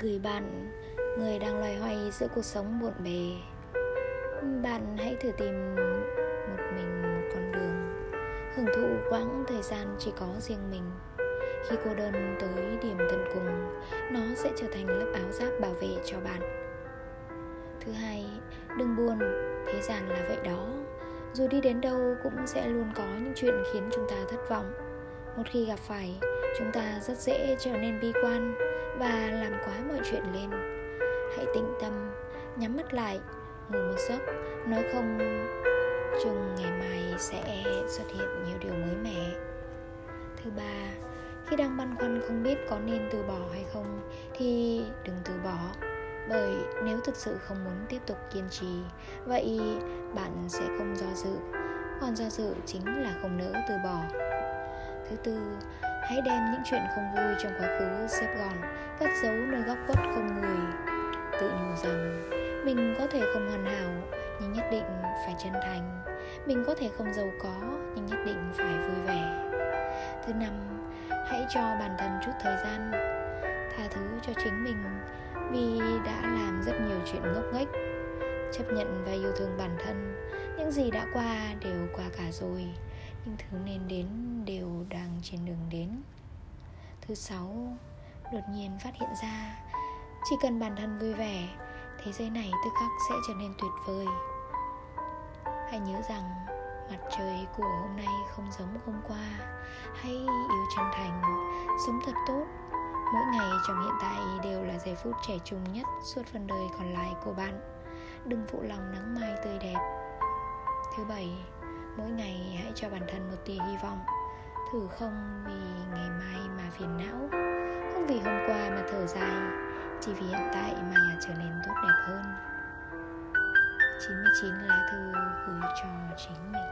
Gửi bạn, người đang loay hoay giữa cuộc sống bộn bề. Bạn hãy thử tìm một mình một con đường Hưởng thụ quãng thời gian chỉ có riêng mình. Khi cô đơn tới điểm tận cùng Nó sẽ trở thành lớp áo giáp bảo vệ cho bạn. Thứ hai, đừng buồn, thế gian là vậy đó. Dù đi đến đâu cũng sẽ luôn có những chuyện khiến chúng ta thất vọng. Một khi gặp phải, chúng ta rất dễ trở nên bi quan và làm quá mọi chuyện lên. Hãy tĩnh tâm, nhắm mắt lại, ngủ một giấc. Nói không chừng ngày mai sẽ xuất hiện nhiều điều mới mẻ. Thứ ba, khi đang băn khoăn không biết có nên từ bỏ hay không, thì đừng từ bỏ. Bởi nếu thực sự không muốn tiếp tục kiên trì, vậy bạn sẽ không do dự. Còn do dự chính là không nỡ từ bỏ. Thứ tư hãy đem những chuyện không vui trong quá khứ xếp gọn, cất giấu nơi góc khuất không người. Tự nhủ rằng, mình có thể không hoàn hảo, nhưng nhất định phải chân thành. Mình có thể không giàu có, nhưng nhất định phải vui vẻ. Thứ năm, hãy cho bản thân chút thời gian. Tha thứ cho chính mình, vì đã làm rất nhiều chuyện ngốc nghếch. Chấp nhận và yêu thương bản thân, những gì đã qua đều qua cả rồi những thứ nên đến đều đang trên đường đến. Thứ sáu, đột nhiên phát hiện ra, chỉ cần bản thân vui vẻ, thế giới này tức khắc sẽ trở nên tuyệt vời. Hãy nhớ rằng, mặt trời của hôm nay không giống hôm qua hãy yêu chân thành, sống thật tốt. Mỗi ngày trong hiện tại đều là giây phút trẻ trung nhất suốt phần đời còn lại của bạn. Đừng phụ lòng nắng mai tươi đẹp. Thứ bảy mỗi ngày hãy cho bản thân một tia hy vọng. Thử không vì ngày mai mà phiền não, không vì hôm qua mà thở dài, chỉ vì hiện tại mà trở nên tốt đẹp hơn. 99 lá thư gửi cho chính mình.